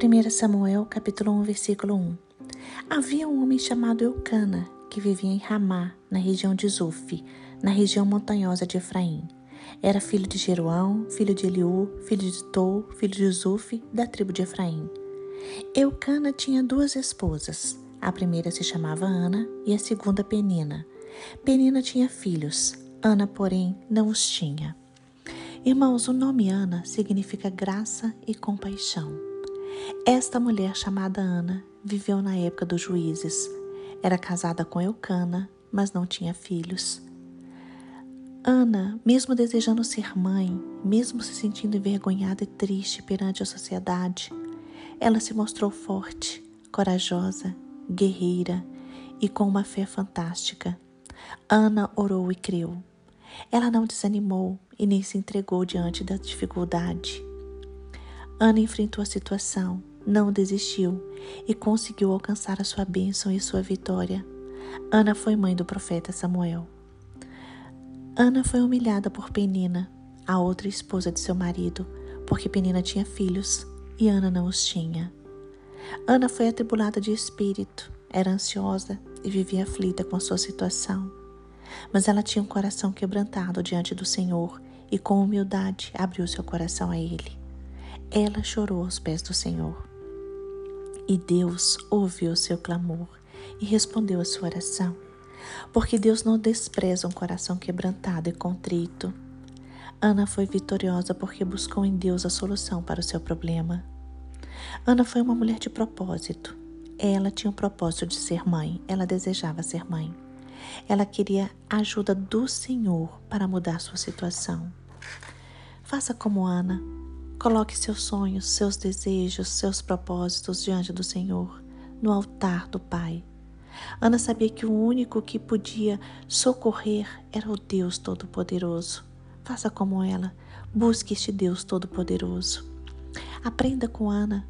1 Samuel, capítulo 1, versículo 1. Havia um homem chamado Eucana, que vivia em Ramá, na região de Zuf, na região montanhosa de Efraim. Era filho de Jeroão, filho de Eliú, filho de Tou, filho de Zuf, da tribo de Efraim. Eucana tinha duas esposas. A primeira se chamava Ana e a segunda Penina. Penina tinha filhos, Ana, porém, não os tinha. Irmãos, o nome Ana significa graça e compaixão. Esta mulher chamada Ana viveu na época dos juízes. Era casada com Eucana, mas não tinha filhos. Ana, mesmo desejando ser mãe, mesmo se sentindo envergonhada e triste perante a sociedade, ela se mostrou forte, corajosa, guerreira e com uma fé fantástica. Ana orou e creu. Ela não desanimou e nem se entregou diante da dificuldade. Ana enfrentou a situação, não desistiu e conseguiu alcançar a sua bênção e sua vitória. Ana foi mãe do profeta Samuel. Ana foi humilhada por Penina, a outra esposa de seu marido, porque Penina tinha filhos e Ana não os tinha. Ana foi atribulada de espírito, era ansiosa e vivia aflita com a sua situação. Mas ela tinha um coração quebrantado diante do Senhor e, com humildade, abriu seu coração a Ele. Ela chorou aos pés do Senhor. E Deus ouviu o seu clamor e respondeu a sua oração. Porque Deus não despreza um coração quebrantado e contrito. Ana foi vitoriosa porque buscou em Deus a solução para o seu problema. Ana foi uma mulher de propósito. Ela tinha o propósito de ser mãe, ela desejava ser mãe. Ela queria a ajuda do Senhor para mudar sua situação. Faça como Ana, Coloque seus sonhos, seus desejos, seus propósitos diante do Senhor, no altar do Pai. Ana sabia que o único que podia socorrer era o Deus Todo-Poderoso. Faça como ela, busque este Deus Todo-Poderoso. Aprenda com Ana,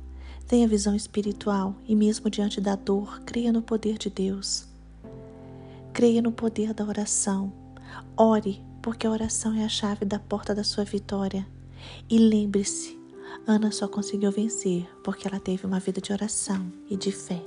tenha visão espiritual e, mesmo diante da dor, creia no poder de Deus. Creia no poder da oração. Ore, porque a oração é a chave da porta da sua vitória. E lembre-se, Ana só conseguiu vencer porque ela teve uma vida de oração e de fé.